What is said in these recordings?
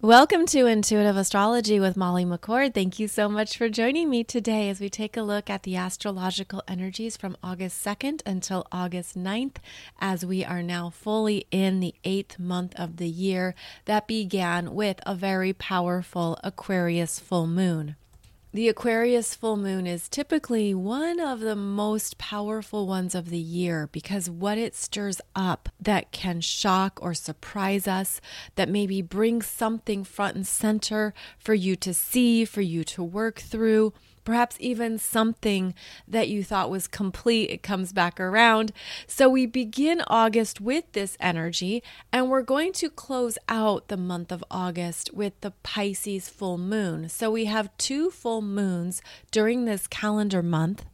Welcome to Intuitive Astrology with Molly McCord. Thank you so much for joining me today as we take a look at the astrological energies from August 2nd until August 9th, as we are now fully in the eighth month of the year that began with a very powerful Aquarius full moon. The Aquarius full moon is typically one of the most powerful ones of the year because what it stirs up that can shock or surprise us, that maybe brings something front and center for you to see, for you to work through, perhaps even something that you thought was complete, it comes back around. So we begin August with this energy, and we're going to close out the month of August with the Pisces full moon. So we have two full moons during this calendar month,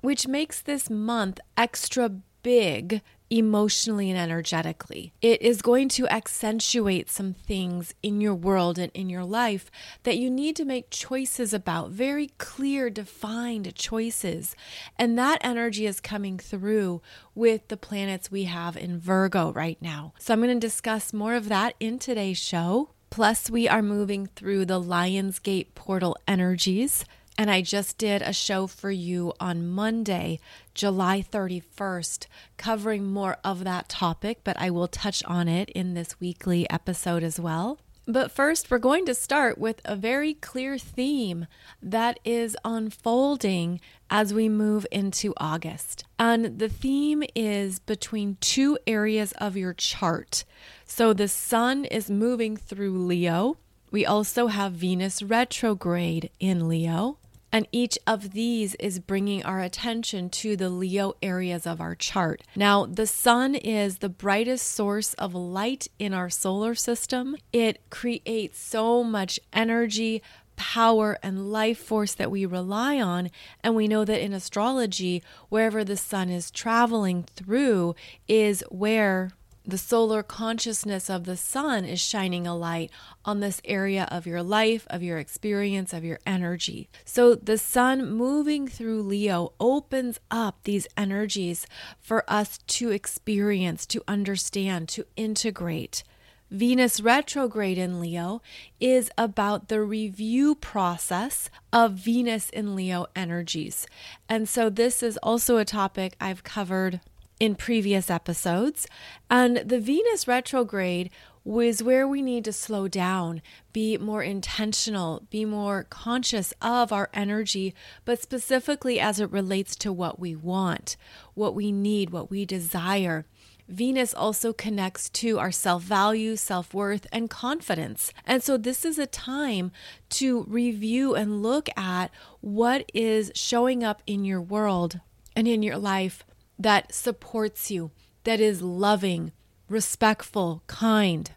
which makes this month extra big emotionally and energetically. It is going to accentuate some things in your world and in your life that you need to make choices about, very clear, defined choices. And that energy is coming through with the planets we have in Virgo right now. So I'm going to discuss more of that in today's show. Plus, we are moving through the Lionsgate portal energies. And I just did a show for you on Monday, July 31st, covering more of that topic, but I will touch on it in this weekly episode as well. But first, we're going to start with a very clear theme that is unfolding as we move into August. And the theme is between two areas of your chart. So the sun is moving through Leo. We also have Venus retrograde in Leo. And each of these is bringing our attention to the Leo areas of our chart. Now, the sun is the brightest source of light in our solar system. It creates so much energy, power and life force that we rely on. And we know that in astrology, wherever the sun is traveling through is where the solar consciousness of the sun is shining a light on this area of your life, of your experience, of your energy. So the sun moving through Leo opens up these energies for us to experience, to understand, to integrate. Venus retrograde in Leo is about the review process of Venus in Leo energies. And so, this is also a topic I've covered in previous episodes. And the Venus retrograde was where we need to slow down, be more intentional, be more conscious of our energy, but specifically as it relates to what we want, what we need, what we desire. Venus also connects to our self value, self worth, and confidence. And so, this is a time to review and look at what is showing up in your world and in your life that supports you, that is loving, respectful, kind.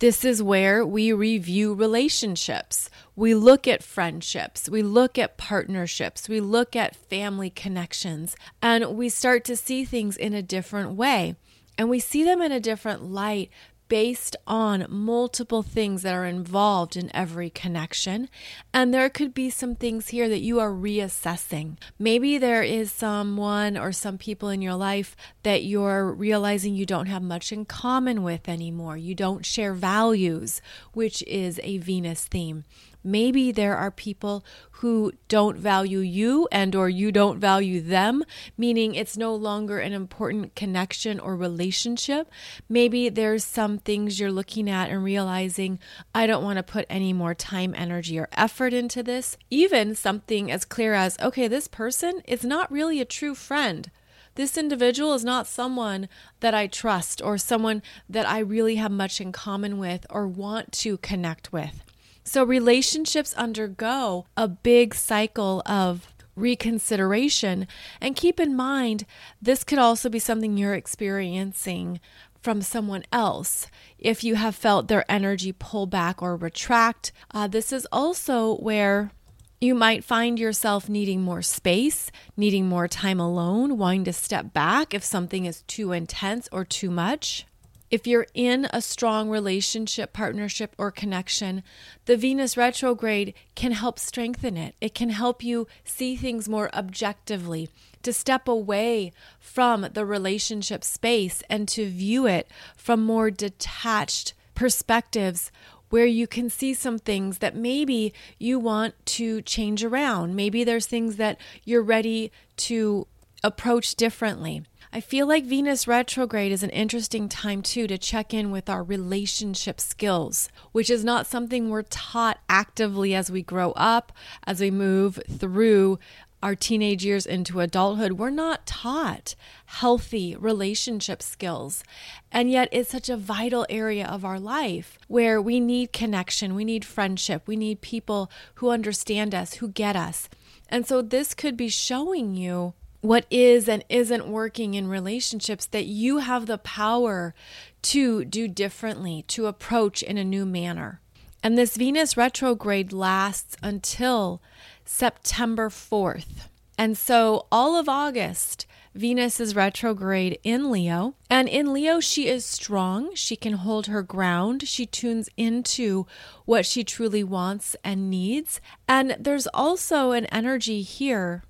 This is where we review relationships. We look at friendships. We look at partnerships. We look at family connections. And we start to see things in a different way. And we see them in a different light based on multiple things that are involved in every connection. And there could be some things here that you are reassessing. Maybe there is someone or some people in your life that you're realizing you don't have much in common with anymore. You don't share values, which is a Venus theme. Maybe there are people who don't value you and or you don't value them, meaning it's no longer an important connection or relationship. Maybe there's some things you're looking at and realizing I don't want to put any more time, energy or effort into this. Even something as clear as okay, this person is not really a true friend this individual is not someone that I trust or someone that I really have much in common with or want to connect with. So relationships undergo a big cycle of reconsideration. And keep in mind, this could also be something you're experiencing from someone else. If you have felt their energy pull back or retract, uh, this is also where you might find yourself needing more space, needing more time alone, wanting to step back if something is too intense or too much. If you're in a strong relationship, partnership, or connection, the Venus retrograde can help strengthen it. It can help you see things more objectively, to step away from the relationship space and to view it from more detached perspectives where you can see some things that maybe you want to change around. Maybe there's things that you're ready to approach differently. I feel like Venus retrograde is an interesting time too to check in with our relationship skills, which is not something we're taught actively as we grow up, as we move through our teenage years into adulthood, we're not taught healthy relationship skills. And yet, it's such a vital area of our life where we need connection, we need friendship, we need people who understand us, who get us. And so, this could be showing you what is and isn't working in relationships that you have the power to do differently, to approach in a new manner. And this Venus retrograde lasts until September 4th. And so all of August, Venus is retrograde in Leo. And in Leo, she is strong. She can hold her ground. She tunes into what she truly wants and needs. And there's also an energy here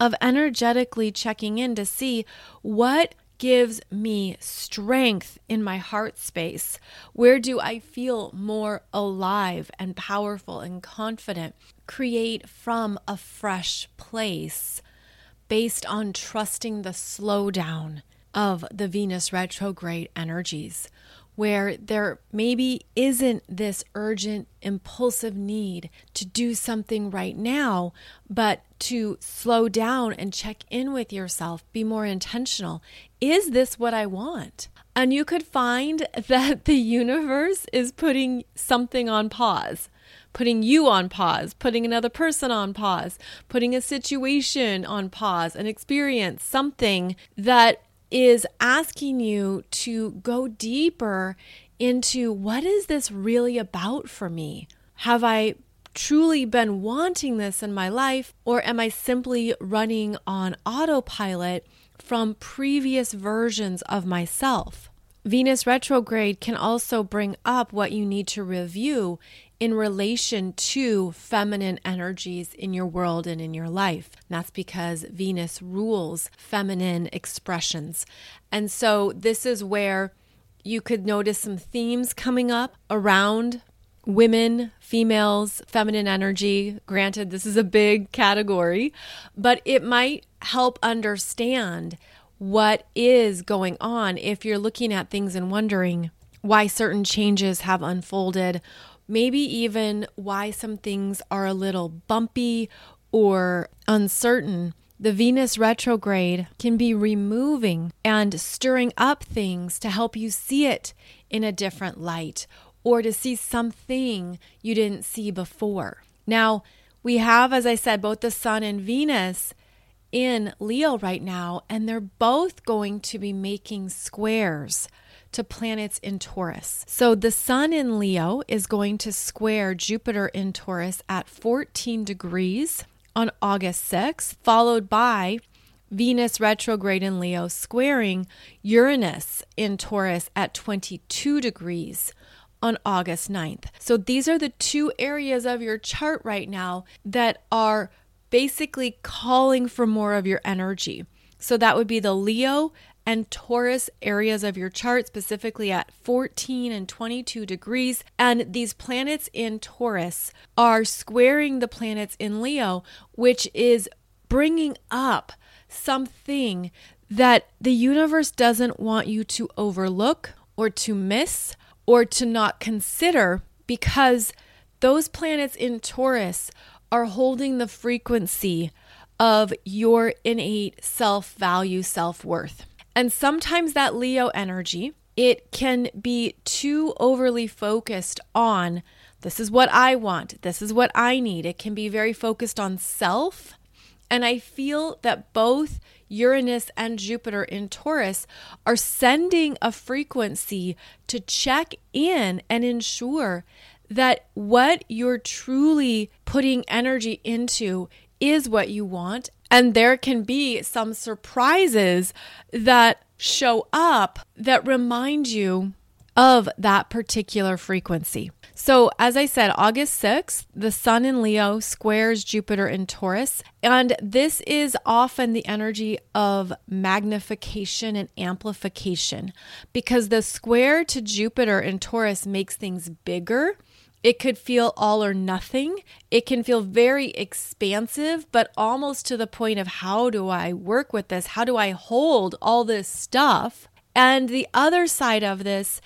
of energetically checking in to see what gives me strength in my heart space? Where do I feel more alive and powerful and confident? Create from a fresh place based on trusting the slowdown of the Venus retrograde energies where there maybe isn't this urgent, impulsive need to do something right now, but to slow down and check in with yourself, be more intentional. Is this what I want? And you could find that the universe is putting something on pause putting you on pause, putting another person on pause, putting a situation on pause, an experience, something that is asking you to go deeper into what is this really about for me? Have I truly been wanting this in my life, or am I simply running on autopilot from previous versions of myself? Venus retrograde can also bring up what you need to review in relation to feminine energies in your world and in your life. And that's because Venus rules feminine expressions. And so this is where you could notice some themes coming up around women, females, feminine energy. Granted, this is a big category, but it might help understand what is going on if you're looking at things and wondering why certain changes have unfolded maybe even why some things are a little bumpy or uncertain. The Venus retrograde can be removing and stirring up things to help you see it in a different light or to see something you didn't see before. Now, we have, as I said, both the Sun and Venus in Leo right now, and they're both going to be making squares to planets in Taurus. So the Sun in Leo is going to square Jupiter in Taurus at 14 degrees on August 6th, followed by Venus retrograde in Leo squaring Uranus in Taurus at 22 degrees on August 9th. So these are the two areas of your chart right now that are basically calling for more of your energy. So that would be the Leo and Taurus areas of your chart, specifically at 14 and 22 degrees. And these planets in Taurus are squaring the planets in Leo, which is bringing up something that the universe doesn't want you to overlook or to miss or to not consider because those planets in Taurus are holding the frequency of your innate self value, self worth. And sometimes that Leo energy, it can be too overly focused on this is what I want, this is what I need. It can be very focused on self. And I feel that both Uranus and Jupiter in Taurus are sending a frequency to check in and ensure that what you're truly putting energy into is what you want. And there can be some surprises that show up that remind you of that particular frequency. So, as I said, August 6th, the Sun in Leo squares Jupiter in Taurus. And this is often the energy of magnification and amplification because the square to Jupiter in Taurus makes things bigger. It could feel all or nothing. It can feel very expansive, but almost to the point of how do I work with this? How do I hold all this stuff? And the other side of this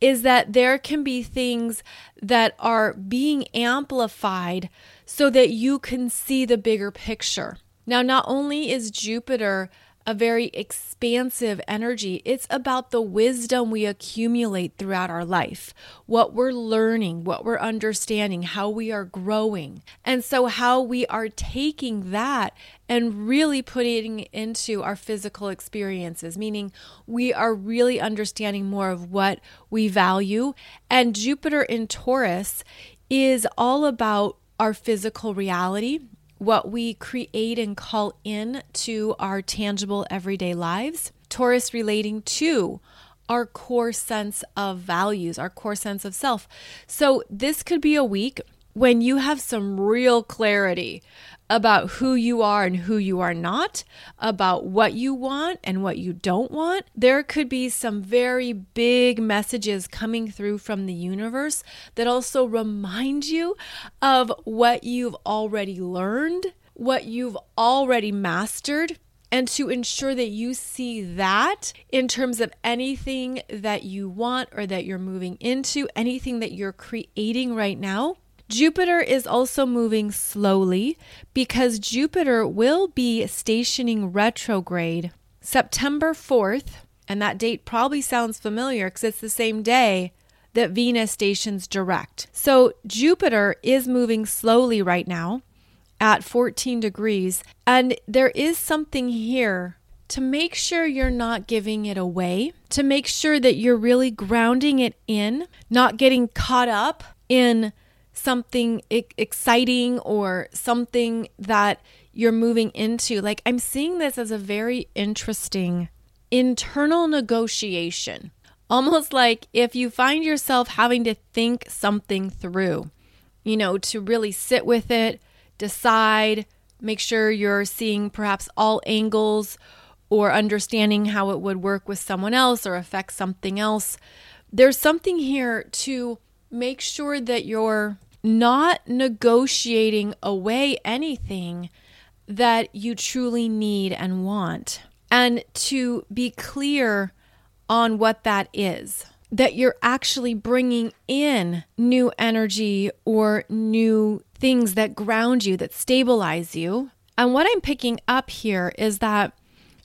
is that there can be things that are being amplified so that you can see the bigger picture. Now, not only is Jupiter a very expansive energy. It's about the wisdom we accumulate throughout our life, what we're learning, what we're understanding, how we are growing. And so, how we are taking that and really putting it into our physical experiences, meaning we are really understanding more of what we value. And Jupiter in Taurus is all about our physical reality what we create and call in to our tangible everyday lives. Taurus relating to our core sense of values, our core sense of self. So, this could be a week when you have some real clarity about who you are and who you are not, about what you want and what you don't want. There could be some very big messages coming through from the universe that also remind you of what you've already learned, what you've already mastered. And to ensure that you see that in terms of anything that you want or that you're moving into, anything that you're creating right now, Jupiter is also moving slowly because Jupiter will be stationing retrograde September 4th, and that date probably sounds familiar because it's the same day that Venus stations direct. So Jupiter is moving slowly right now at 14 degrees, and there is something here to make sure you're not giving it away, to make sure that you're really grounding it in, not getting caught up in something exciting or something that you're moving into. Like, I'm seeing this as a very interesting internal negotiation. Almost like if you find yourself having to think something through, you know, to really sit with it, decide, make sure you're seeing perhaps all angles or understanding how it would work with someone else or affect something else. There's something here to make sure that you're not negotiating away anything that you truly need and want. And to be clear on what that is, that you're actually bringing in new energy or new things that ground you, that stabilize you. And what I'm picking up here is that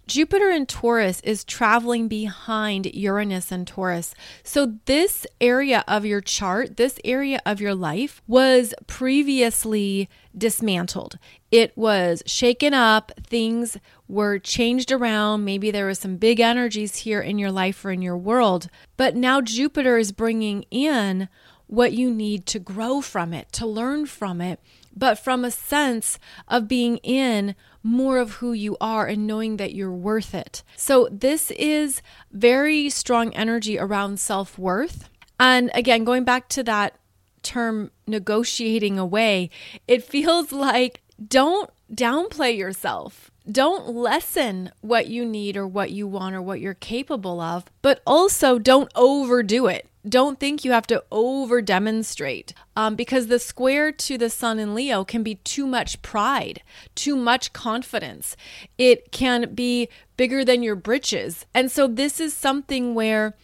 Jupiter in Taurus is traveling behind Uranus and Taurus. So, this area of your chart, this area of your life was previously dismantled. It was shaken up, things were changed around. Maybe there was some big energies here in your life or in your world. But now Jupiter is bringing in what you need to grow from it, to learn from it, but from a sense of being in more of who you are and knowing that you're worth it. So, this is very strong energy around self worth. And again, going back to that term negotiating away, it feels like don't downplay yourself. Don't lessen what you need or what you want or what you're capable of, but also don't overdo it don't think you have to over demonstrate um, because the square to the sun in Leo can be too much pride, too much confidence. It can be bigger than your britches. And so, this is something where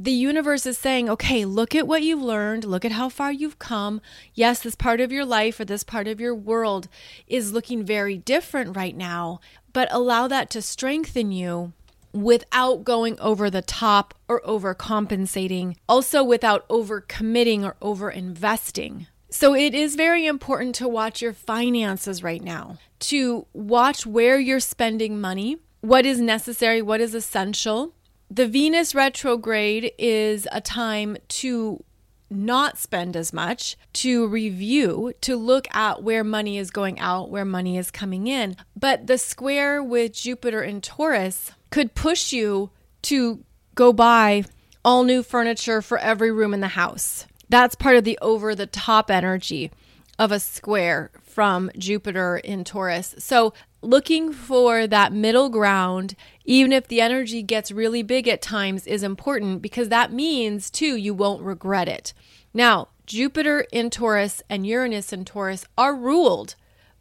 the universe is saying, okay, look at what you've learned, look at how far you've come. Yes, this part of your life or this part of your world is looking very different right now, but allow that to strengthen you without going over the top or overcompensating, also without overcommitting or over investing. So it is very important to watch your finances right now, to watch where you're spending money, what is necessary, what is essential. The Venus retrograde is a time to not spend as much, to review, to look at where money is going out, where money is coming in. But the square with Jupiter in Taurus could push you to go buy all new furniture for every room in the house. That's part of the over the top energy of a square from Jupiter in Taurus. So, looking for that middle ground, even if the energy gets really big at times, is important because that means, too, you won't regret it. Now, Jupiter in Taurus and Uranus in Taurus are ruled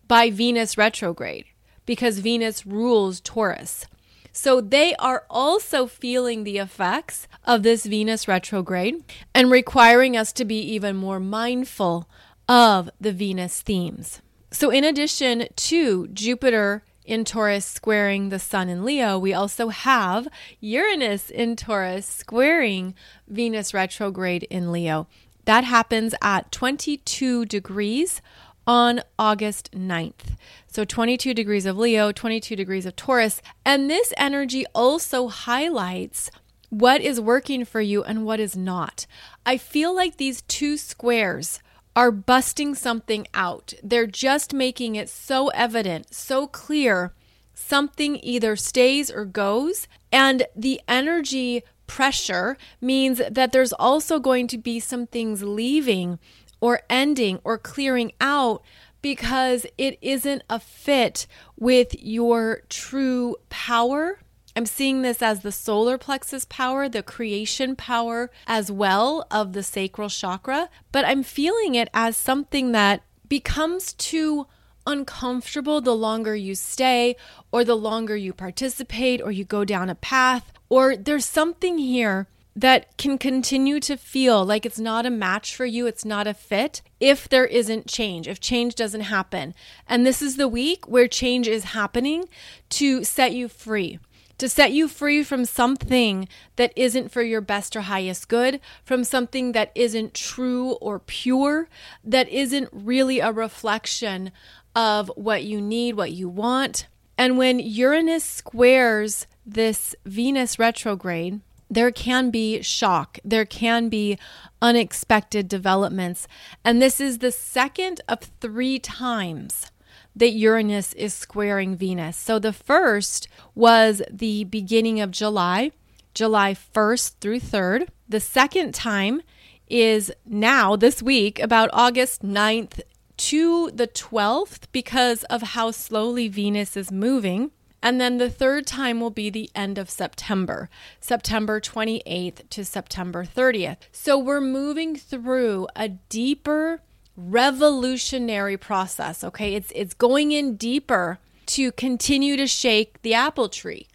by Venus retrograde because Venus rules Taurus. So they are also feeling the effects of this Venus retrograde and requiring us to be even more mindful of the Venus themes. So, in addition to Jupiter in Taurus squaring the Sun in Leo, we also have Uranus in Taurus squaring Venus retrograde in Leo. That happens at 22 degrees on August 9th. So 22 degrees of Leo, 22 degrees of Taurus. And this energy also highlights what is working for you and what is not. I feel like these two squares are busting something out. They're just making it so evident, so clear. Something either stays or goes. And the energy pressure means that there's also going to be some things leaving or ending or clearing out because it isn't a fit with your true power. I'm seeing this as the solar plexus power, the creation power as well of the sacral chakra, but I'm feeling it as something that becomes too uncomfortable the longer you stay, or the longer you participate, or you go down a path, or there's something here that can continue to feel like it's not a match for you, it's not a fit if there isn't change, if change doesn't happen. And this is the week where change is happening to set you free. To set you free from something that isn't for your best or highest good, from something that isn't true or pure, that isn't really a reflection of what you need, what you want. And when Uranus squares this Venus retrograde, there can be shock, there can be unexpected developments. And this is the second of three times that Uranus is squaring Venus. So the first was the beginning of July, July 1st through 3rd. The second time is now, this week, about August 9th to the 12th, because of how slowly Venus is moving. And then the third time will be the end of September, September 28th to September 30th. So we're moving through a deeper revolutionary process, okay? It's it's going in deeper to continue to shake the apple tree.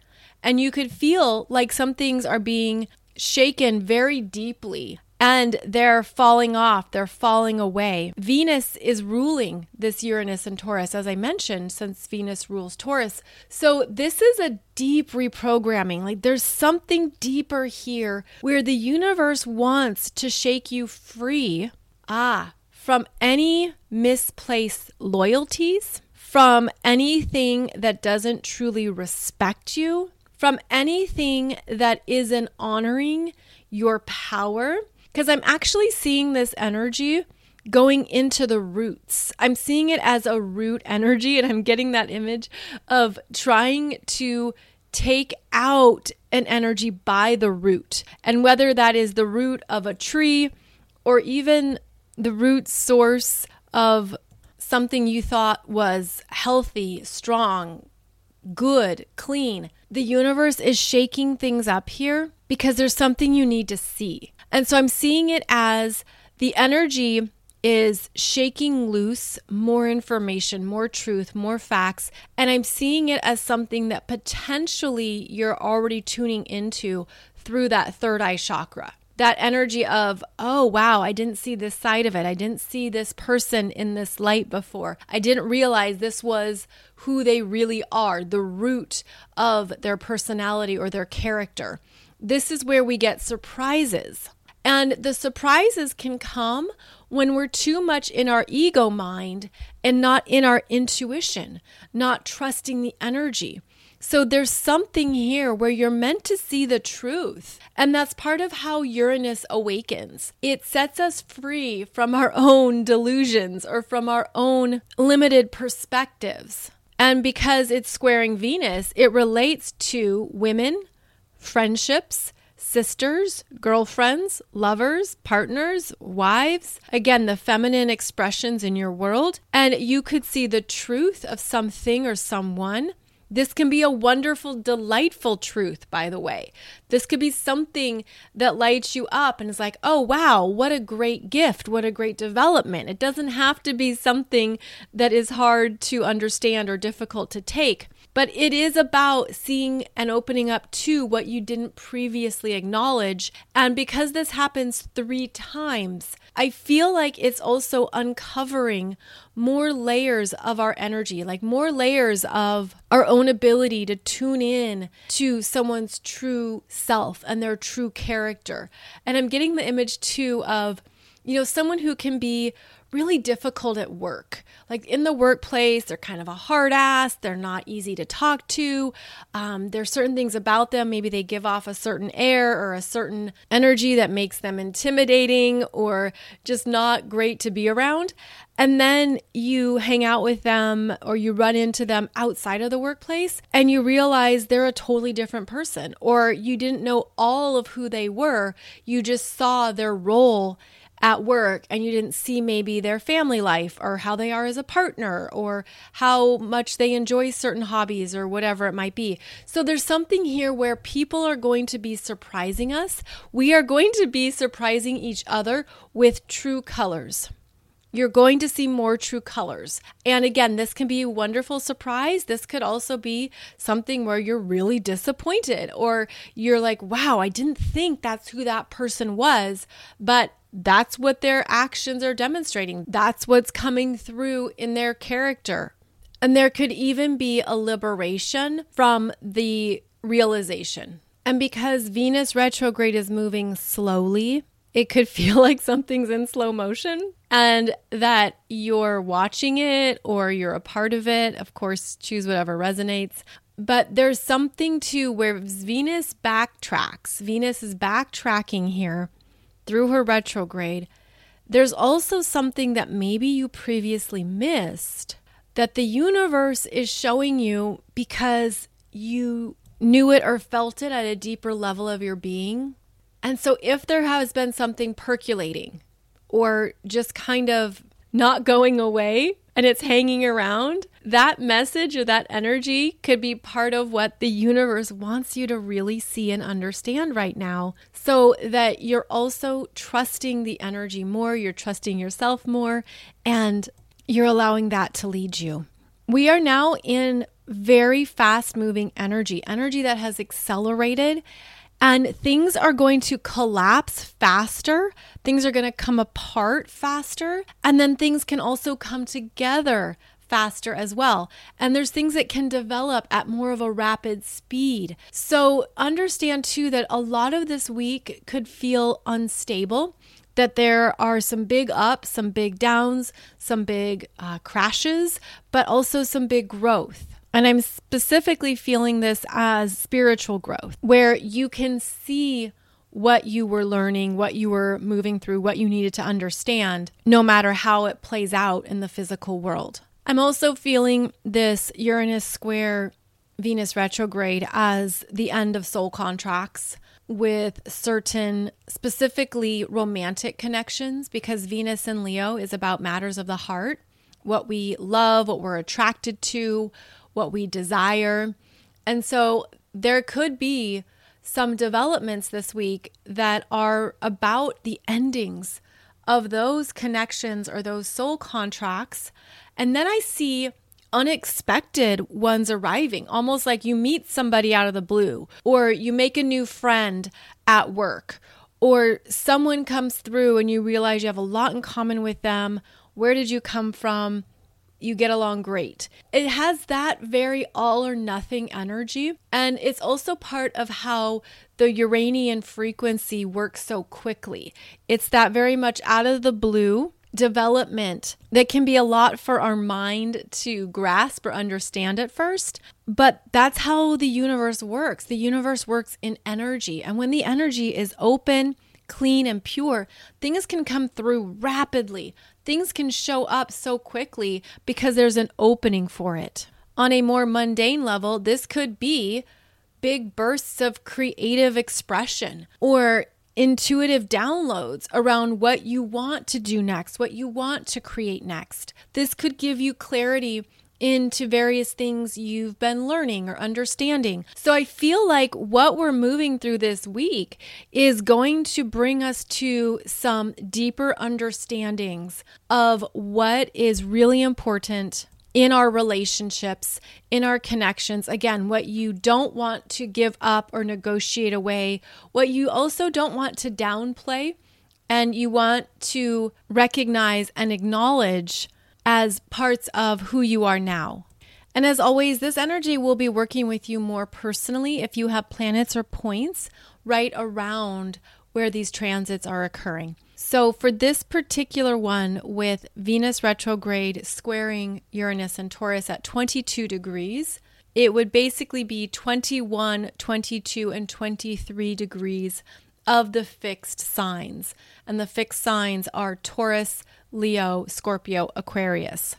And you could feel like some things are being shaken very deeply and they're falling off, they're falling away. Venus is ruling this Uranus and Taurus, as I mentioned, since Venus rules Taurus. So, this is a deep reprogramming. Like, there's something deeper here where the universe wants to shake you free. Ah, from any misplaced loyalties, from anything that doesn't truly respect you, from anything that isn't honoring your power because I'm actually seeing this energy going into the roots. I'm seeing it as a root energy, and I'm getting that image of trying to take out an energy by the root. And whether that is the root of a tree or even the root source of something you thought was healthy, strong, good, clean, the universe is shaking things up here because there's something you need to see. And so I'm seeing it as the energy is shaking loose more information, more truth, more facts. And I'm seeing it as something that potentially you're already tuning into through that third eye chakra. That energy of, oh, wow, I didn't see this side of it. I didn't see this person in this light before. I didn't realize this was who they really are, the root of their personality or their character. This is where we get surprises and the surprises can come when we're too much in our ego mind and not in our intuition, not trusting the energy. So there's something here where you're meant to see the truth. And that's part of how Uranus awakens. It sets us free from our own delusions or from our own limited perspectives. And because it's squaring Venus, it relates to women, friendships, sisters, girlfriends, lovers, partners, wives. Again, the feminine expressions in your world. And you could see the truth of something or someone this can be a wonderful, delightful truth, by the way. This could be something that lights you up and is like, oh, wow, what a great gift. What a great development. It doesn't have to be something that is hard to understand or difficult to take. But it is about seeing and opening up to what you didn't previously acknowledge. And because this happens three times, I feel like it's also uncovering more layers of our energy, like more layers of our own ability to tune in to someone's true self and their true character. And I'm getting the image too of, you know, someone who can be really difficult at work. Like in the workplace, they're kind of a hard ass. They're not easy to talk to. Um, there's certain things about them. Maybe they give off a certain air or a certain energy that makes them intimidating or just not great to be around. And then you hang out with them or you run into them outside of the workplace and you realize they're a totally different person, or you didn't know all of who they were. You just saw their role at work and you didn't see maybe their family life or how they are as a partner or how much they enjoy certain hobbies or whatever it might be. So there's something here where people are going to be surprising us. We are going to be surprising each other with true colors you're going to see more true colors. And again, this can be a wonderful surprise. This could also be something where you're really disappointed or you're like, wow, I didn't think that's who that person was. But that's what their actions are demonstrating. That's what's coming through in their character. And there could even be a liberation from the realization. And because Venus retrograde is moving slowly, it could feel like something's in slow motion and that you're watching it or you're a part of it. Of course, choose whatever resonates. But there's something too where Venus backtracks. Venus is backtracking here through her retrograde, there's also something that maybe you previously missed that the universe is showing you because you knew it or felt it at a deeper level of your being. And so, if there has been something percolating or just kind of not going away and it's hanging around, that message or that energy could be part of what the universe wants you to really see and understand right now so that you're also trusting the energy more, you're trusting yourself more, and you're allowing that to lead you. We are now in very fast moving energy, energy that has accelerated and things are going to collapse faster. Things are going to come apart faster. And then things can also come together faster as well. And there's things that can develop at more of a rapid speed. So understand too that a lot of this week could feel unstable. That there are some big ups, some big downs, some big uh, crashes, but also some big growth. And I'm specifically feeling this as spiritual growth, where you can see what you were learning, what you were moving through, what you needed to understand, no matter how it plays out in the physical world. I'm also feeling this Uranus square Venus retrograde as the end of soul contracts with certain specifically romantic connections because Venus in Leo is about matters of the heart, what we love, what we're attracted to, what we desire. And so there could be some developments this week that are about the endings of those connections or those soul contracts. And then I see unexpected ones arriving, almost like you meet somebody out of the blue, or you make a new friend at work, or someone comes through and you realize you have a lot in common with them. Where did you come from? You get along great. It has that very all or nothing energy. And it's also part of how the Uranian frequency works so quickly. It's that very much out of the blue development that can be a lot for our mind to grasp or understand at first. But that's how the universe works. The universe works in energy. And when the energy is open, clean, and pure, things can come through rapidly things can show up so quickly because there's an opening for it. On a more mundane level, this could be big bursts of creative expression or intuitive downloads around what you want to do next, what you want to create next. This could give you clarity into various things you've been learning or understanding. So I feel like what we're moving through this week is going to bring us to some deeper understandings of what is really important in our relationships, in our connections. Again, what you don't want to give up or negotiate away, what you also don't want to downplay, and you want to recognize and acknowledge as parts of who you are now. And as always, this energy will be working with you more personally if you have planets or points right around where these transits are occurring. So, for this particular one, with Venus retrograde squaring Uranus and Taurus at 22 degrees, it would basically be 21, 22, and 23 degrees of the fixed signs. And the fixed signs are Taurus, Leo, Scorpio, Aquarius.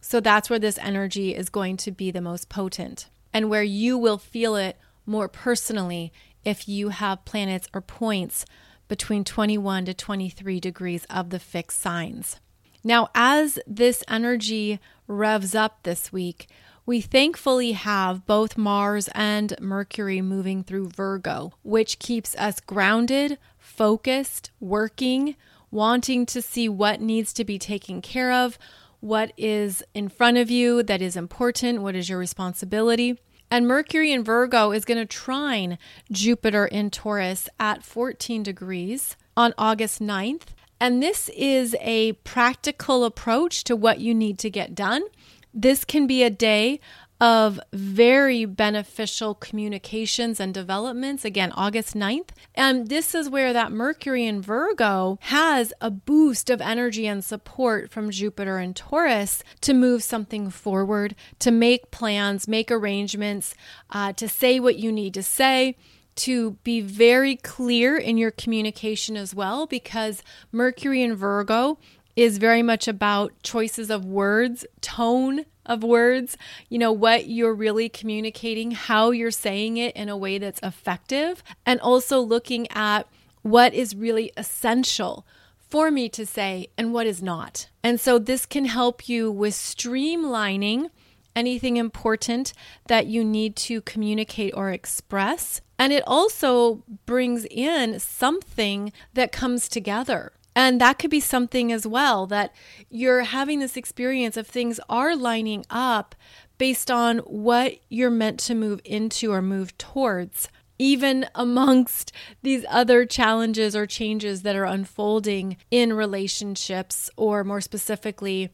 So that's where this energy is going to be the most potent and where you will feel it more personally if you have planets or points between 21 to 23 degrees of the fixed signs. Now, as this energy revs up this week, we thankfully have both Mars and Mercury moving through Virgo, which keeps us grounded, focused, working, wanting to see what needs to be taken care of, what is in front of you that is important, what is your responsibility. And Mercury in Virgo is going to trine Jupiter in Taurus at 14 degrees on August 9th. And this is a practical approach to what you need to get done. This can be a day of very beneficial communications and developments. Again, August 9th. And this is where that Mercury in Virgo has a boost of energy and support from Jupiter and Taurus to move something forward, to make plans, make arrangements, uh, to say what you need to say to be very clear in your communication as well, because Mercury in Virgo is very much about choices of words, tone, of words, you know, what you're really communicating, how you're saying it in a way that's effective, and also looking at what is really essential for me to say and what is not. And so this can help you with streamlining anything important that you need to communicate or express. And it also brings in something that comes together. And that could be something as well that you're having this experience of things are lining up based on what you're meant to move into or move towards, even amongst these other challenges or changes that are unfolding in relationships, or more specifically,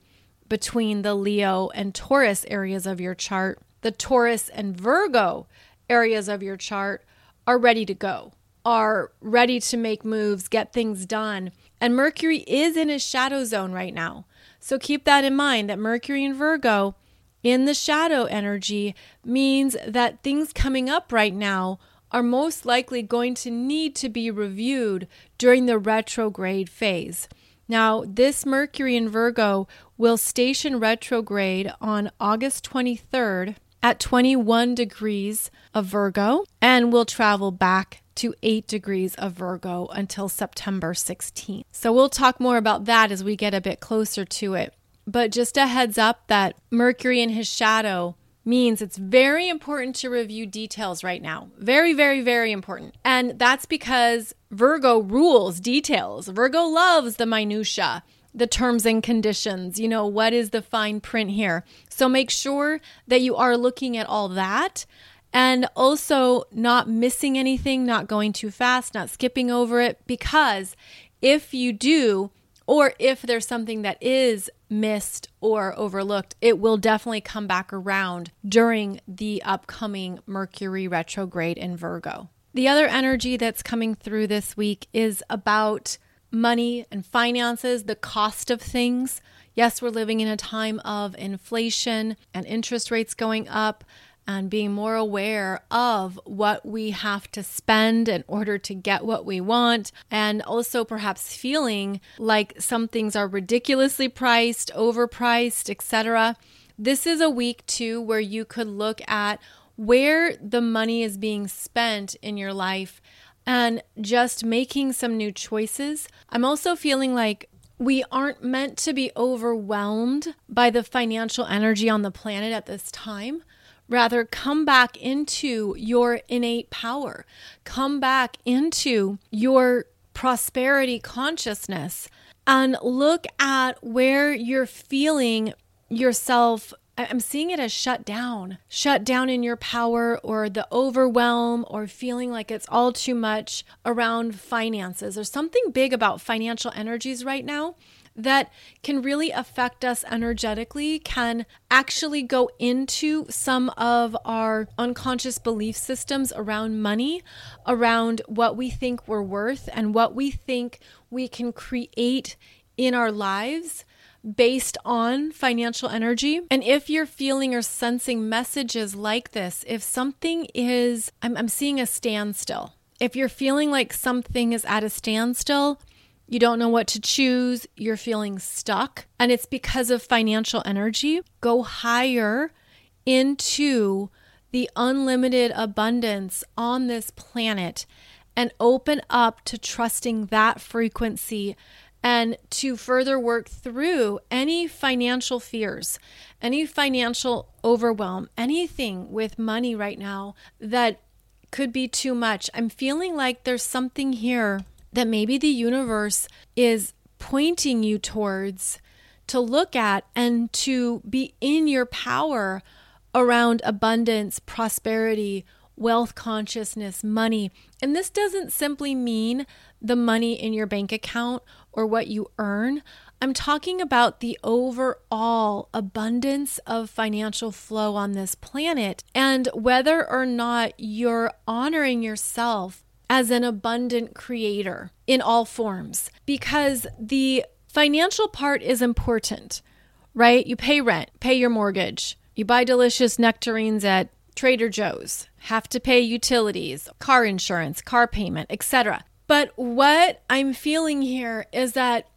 between the Leo and Taurus areas of your chart. The Taurus and Virgo areas of your chart are ready to go, are ready to make moves, get things done and Mercury is in his shadow zone right now. So keep that in mind that Mercury in Virgo in the shadow energy means that things coming up right now are most likely going to need to be reviewed during the retrograde phase. Now, this Mercury in Virgo will station retrograde on August 23rd at 21 degrees of Virgo and will travel back to 8 degrees of Virgo until September 16th. So we'll talk more about that as we get a bit closer to it. But just a heads up that Mercury in his shadow means it's very important to review details right now. Very, very, very important. And that's because Virgo rules details. Virgo loves the minutia, the terms and conditions. You know, what is the fine print here? So make sure that you are looking at all that and also not missing anything, not going too fast, not skipping over it. Because if you do, or if there's something that is missed or overlooked, it will definitely come back around during the upcoming Mercury retrograde in Virgo. The other energy that's coming through this week is about money and finances, the cost of things. Yes, we're living in a time of inflation and interest rates going up and being more aware of what we have to spend in order to get what we want, and also perhaps feeling like some things are ridiculously priced, overpriced, etc. This is a week too where you could look at where the money is being spent in your life and just making some new choices. I'm also feeling like we aren't meant to be overwhelmed by the financial energy on the planet at this time. Rather, come back into your innate power. Come back into your prosperity consciousness and look at where you're feeling yourself I'm seeing it as shut down, shut down in your power or the overwhelm or feeling like it's all too much around finances. There's something big about financial energies right now that can really affect us energetically, can actually go into some of our unconscious belief systems around money, around what we think we're worth, and what we think we can create in our lives based on financial energy. And if you're feeling or sensing messages like this, if something is, I'm, I'm seeing a standstill. If you're feeling like something is at a standstill, you don't know what to choose, you're feeling stuck, and it's because of financial energy, go higher into the unlimited abundance on this planet and open up to trusting that frequency and to further work through any financial fears, any financial overwhelm, anything with money right now that could be too much. I'm feeling like there's something here that maybe the universe is pointing you towards to look at and to be in your power around abundance, prosperity, wealth consciousness, money. And this doesn't simply mean the money in your bank account or what you earn. I'm talking about the overall abundance of financial flow on this planet and whether or not you're honoring yourself as an abundant creator in all forms because the financial part is important, right? You pay rent, pay your mortgage, you buy delicious nectarines at Trader Joe's, have to pay utilities, car insurance, car payment, etc. But what I'm feeling here is that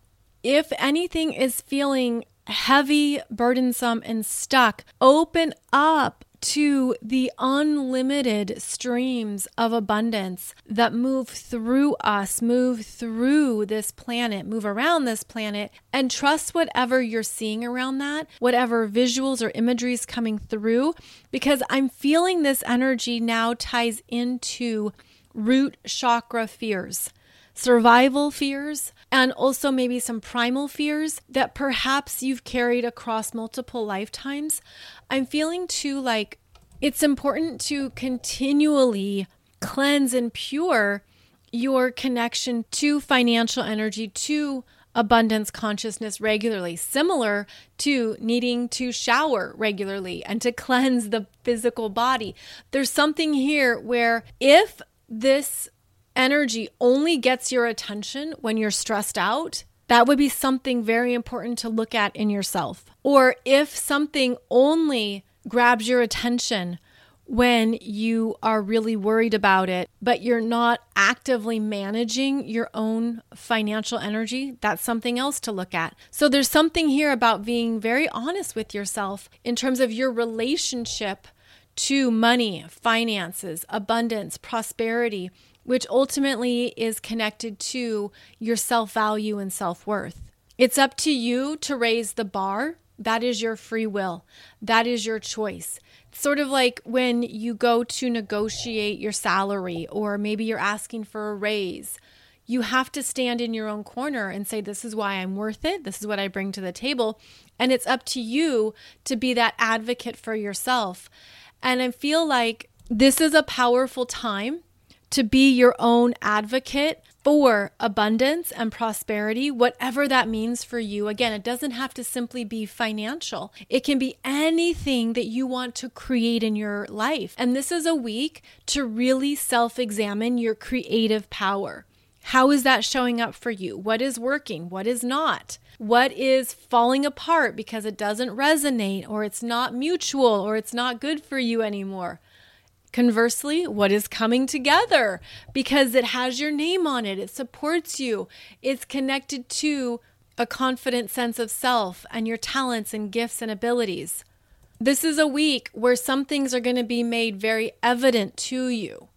if anything is feeling heavy, burdensome, and stuck, open up to the unlimited streams of abundance that move through us, move through this planet, move around this planet, and trust whatever you're seeing around that, whatever visuals or imagery is coming through, because I'm feeling this energy now ties into root chakra fears survival fears, and also maybe some primal fears that perhaps you've carried across multiple lifetimes. I'm feeling too like it's important to continually cleanse and pure your connection to financial energy, to abundance consciousness regularly, similar to needing to shower regularly and to cleanse the physical body. There's something here where if this energy only gets your attention when you're stressed out, that would be something very important to look at in yourself. Or if something only grabs your attention when you are really worried about it, but you're not actively managing your own financial energy, that's something else to look at. So there's something here about being very honest with yourself in terms of your relationship to money, finances, abundance, prosperity, which ultimately is connected to your self value and self worth. It's up to you to raise the bar. That is your free will. That is your choice. It's sort of like when you go to negotiate your salary, or maybe you're asking for a raise. You have to stand in your own corner and say, This is why I'm worth it. This is what I bring to the table. And it's up to you to be that advocate for yourself. And I feel like this is a powerful time to be your own advocate for abundance and prosperity, whatever that means for you. Again, it doesn't have to simply be financial, it can be anything that you want to create in your life. And this is a week to really self examine your creative power. How is that showing up for you? What is working? What is not? What is falling apart because it doesn't resonate or it's not mutual or it's not good for you anymore? Conversely, what is coming together because it has your name on it, it supports you, it's connected to a confident sense of self and your talents and gifts and abilities. This is a week where some things are going to be made very evident to you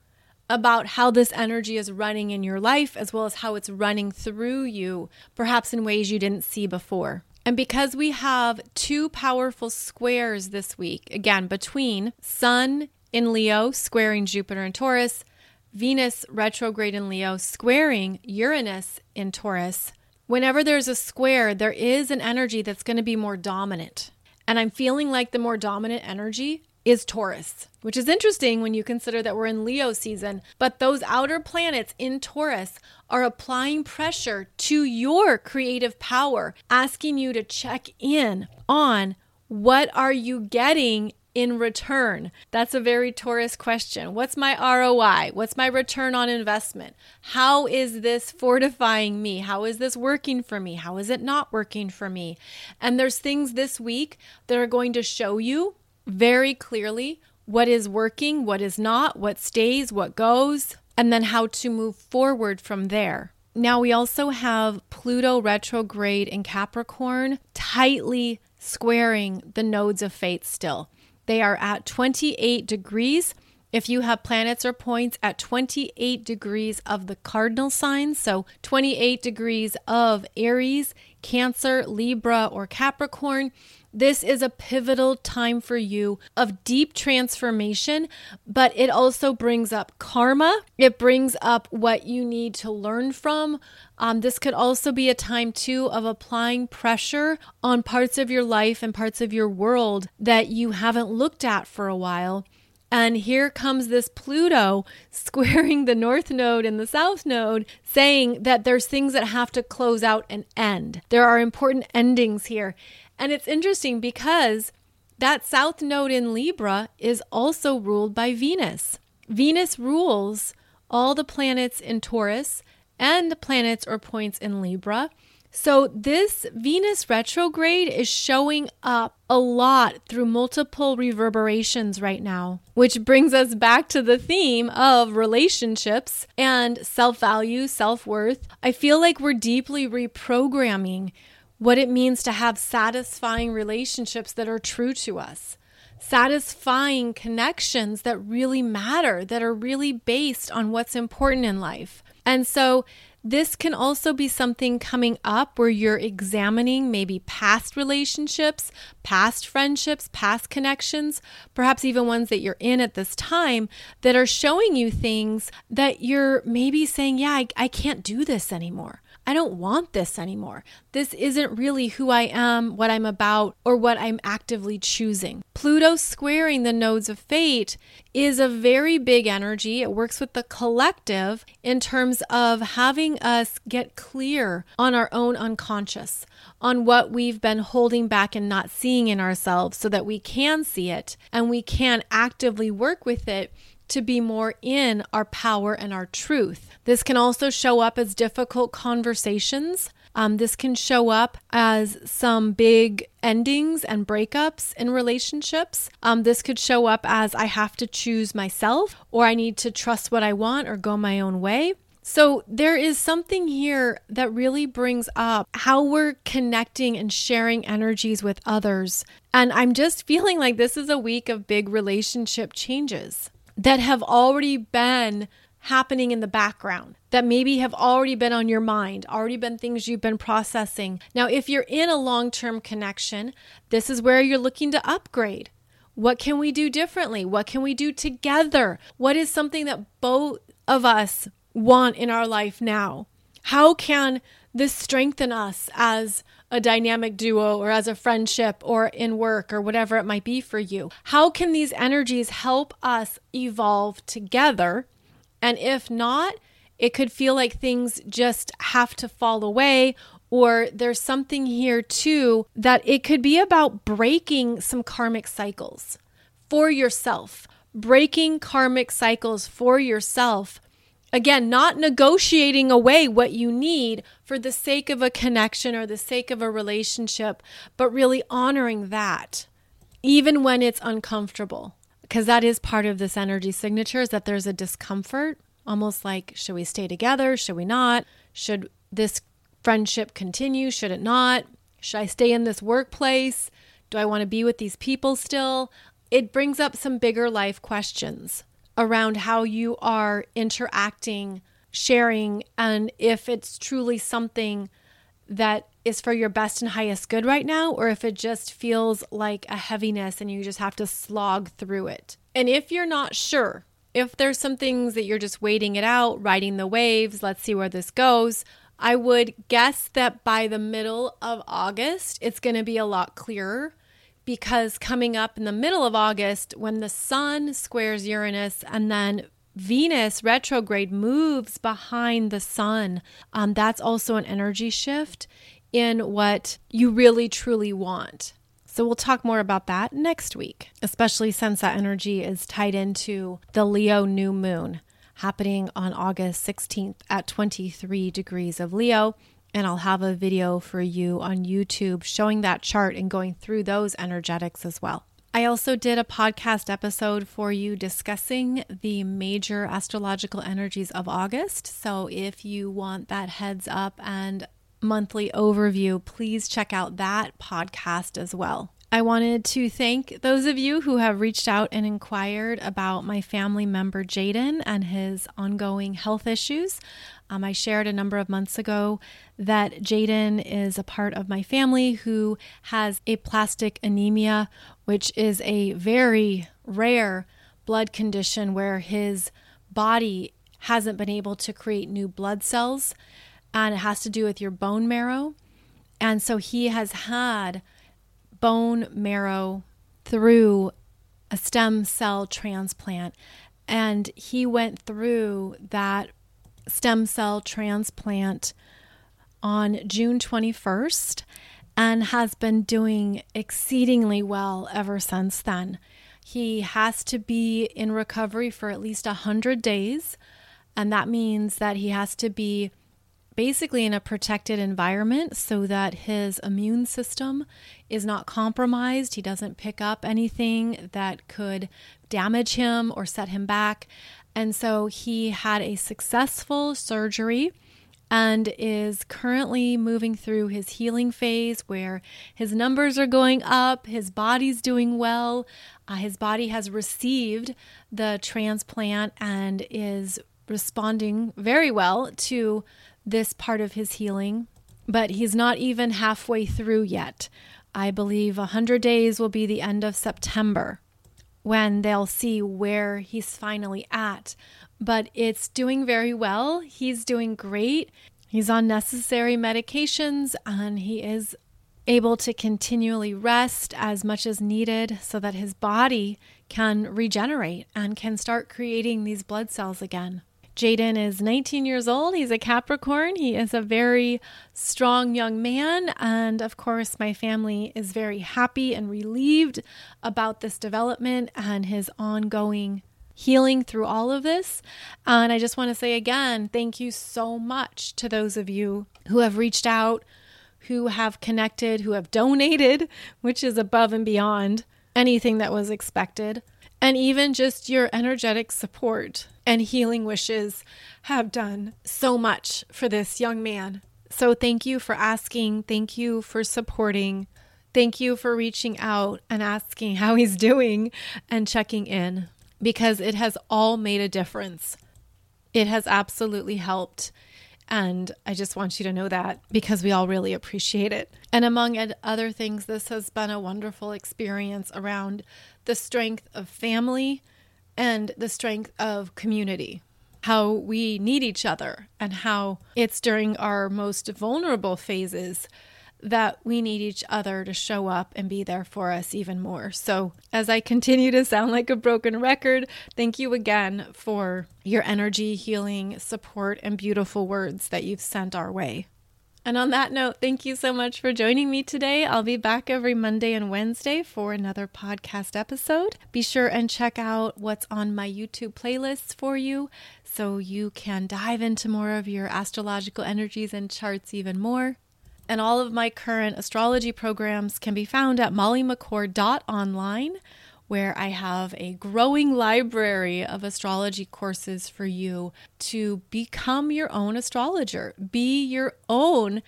about how this energy is running in your life, as well as how it's running through you, perhaps in ways you didn't see before. And because we have two powerful squares this week, again, between Sun in Leo squaring Jupiter in Taurus, Venus retrograde in Leo squaring Uranus in Taurus, whenever there's a square, there is an energy that's going to be more dominant. And I'm feeling like the more dominant energy is Taurus, which is interesting when you consider that we're in Leo season. But those outer planets in Taurus are applying pressure to your creative power, asking you to check in on what are you getting in return? That's a very Taurus question. What's my ROI? What's my return on investment? How is this fortifying me? How is this working for me? How is it not working for me? And there's things this week that are going to show you very clearly what is working, what is not, what stays, what goes, and then how to move forward from there. Now, we also have Pluto retrograde in Capricorn tightly squaring the nodes of fate still. They are at 28 degrees. If you have planets or points at 28 degrees of the cardinal signs, so 28 degrees of Aries, Cancer, Libra, or Capricorn, this is a pivotal time for you of deep transformation, but it also brings up karma. It brings up what you need to learn from. Um, this could also be a time, too, of applying pressure on parts of your life and parts of your world that you haven't looked at for a while. And here comes this Pluto squaring the North Node and the South Node, saying that there's things that have to close out and end. There are important endings here. And it's interesting because that south node in Libra is also ruled by Venus. Venus rules all the planets in Taurus and planets or points in Libra. So, this Venus retrograde is showing up a lot through multiple reverberations right now, which brings us back to the theme of relationships and self value, self worth. I feel like we're deeply reprogramming what it means to have satisfying relationships that are true to us, satisfying connections that really matter, that are really based on what's important in life. And so, this can also be something coming up where you're examining maybe past relationships, past friendships, past connections, perhaps even ones that you're in at this time that are showing you things that you're maybe saying, Yeah, I, I can't do this anymore. I don't want this anymore. This isn't really who I am, what I'm about, or what I'm actively choosing. Pluto squaring the nodes of fate is a very big energy. It works with the collective in terms of having us get clear on our own unconscious, on what we've been holding back and not seeing in ourselves so that we can see it and we can actively work with it to be more in our power and our truth. This can also show up as difficult conversations. Um, this can show up as some big endings and breakups in relationships. Um, this could show up as I have to choose myself, or I need to trust what I want or go my own way. So, there is something here that really brings up how we're connecting and sharing energies with others. And I'm just feeling like this is a week of big relationship changes that have already been happening in the background that maybe have already been on your mind, already been things you've been processing. Now, if you're in a long term connection, this is where you're looking to upgrade. What can we do differently? What can we do together? What is something that both of us want in our life now? How can this strengthen us as a dynamic duo or as a friendship or in work or whatever it might be for you? How can these energies help us evolve together? And if not, it could feel like things just have to fall away or there's something here too that it could be about breaking some karmic cycles for yourself, breaking karmic cycles for yourself Again, not negotiating away what you need for the sake of a connection or the sake of a relationship, but really honoring that, even when it's uncomfortable. Because that is part of this energy signature is that there's a discomfort, almost like, should we stay together? Should we not? Should this friendship continue? Should it not? Should I stay in this workplace? Do I want to be with these people still? It brings up some bigger life questions around how you are interacting, sharing, and if it's truly something that is for your best and highest good right now, or if it just feels like a heaviness and you just have to slog through it. And if you're not sure, if there's some things that you're just waiting it out, riding the waves, let's see where this goes, I would guess that by the middle of August, it's going to be a lot clearer because coming up in the middle of August, when the sun squares Uranus and then Venus retrograde moves behind the sun, um, that's also an energy shift in what you really truly want. So we'll talk more about that next week, especially since that energy is tied into the Leo new moon happening on August 16th at 23 degrees of Leo. And I'll have a video for you on YouTube showing that chart and going through those energetics as well. I also did a podcast episode for you discussing the major astrological energies of August. So if you want that heads up and monthly overview, please check out that podcast as well. I wanted to thank those of you who have reached out and inquired about my family member Jaden and his ongoing health issues. Um, I shared a number of months ago that Jaden is a part of my family who has aplastic anemia, which is a very rare blood condition where his body hasn't been able to create new blood cells and it has to do with your bone marrow. And so he has had bone marrow through a stem cell transplant. And he went through that stem cell transplant on June 21st and has been doing exceedingly well ever since then. He has to be in recovery for at least 100 days, and that means that he has to be basically in a protected environment so that his immune system is not compromised. He doesn't pick up anything that could damage him or set him back. And so he had a successful surgery and is currently moving through his healing phase where his numbers are going up, his body's doing well, uh, his body has received the transplant and is responding very well to this part of his healing, but he's not even halfway through yet. I believe 100 days will be the end of September when they'll see where he's finally at. But it's doing very well. He's doing great. He's on necessary medications and he is able to continually rest as much as needed so that his body can regenerate and can start creating these blood cells again. Jaden is 19 years old. He's a Capricorn. He is a very strong young man. And of course, my family is very happy and relieved about this development and his ongoing healing through all of this. And I just want to say again, thank you so much to those of you who have reached out, who have connected, who have donated, which is above and beyond anything that was expected and even just your energetic support and healing wishes have done so much for this young man. So, thank you for asking. Thank you for supporting. Thank you for reaching out and asking how he's doing and checking in because it has all made a difference. It has absolutely helped. And I just want you to know that because we all really appreciate it. And among other things, this has been a wonderful experience around the strength of family and the strength of community. How we need each other, and how it's during our most vulnerable phases that we need each other to show up and be there for us even more. So, as I continue to sound like a broken record, thank you again for your energy, healing, support, and beautiful words that you've sent our way. And on that note, thank you so much for joining me today. I'll be back every Monday and Wednesday for another podcast episode. Be sure and check out what's on my YouTube playlists for you so you can dive into more of your astrological energies and charts even more. And all of my current astrology programs can be found at mollymccord.online where I have a growing library of astrology courses for you to become your own astrologer, be your own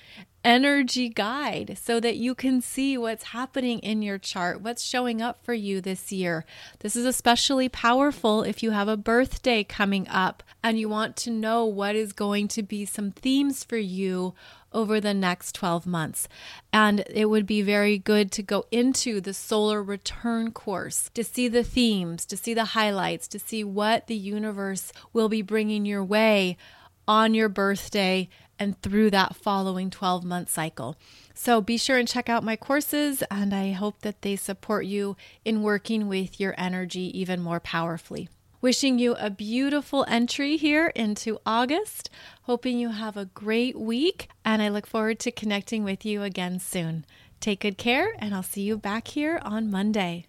energy guide so that you can see what's happening in your chart, what's showing up for you this year. This is especially powerful if you have a birthday coming up and you want to know what is going to be some themes for you over the next 12 months. And it would be very good to go into the solar return course to see the themes, to see the highlights, to see what the universe will be bringing your way on your birthday and through that following 12 month cycle. So be sure and check out my courses, and I hope that they support you in working with your energy even more powerfully. Wishing you a beautiful entry here into August. Hoping you have a great week, and I look forward to connecting with you again soon. Take good care, and I'll see you back here on Monday.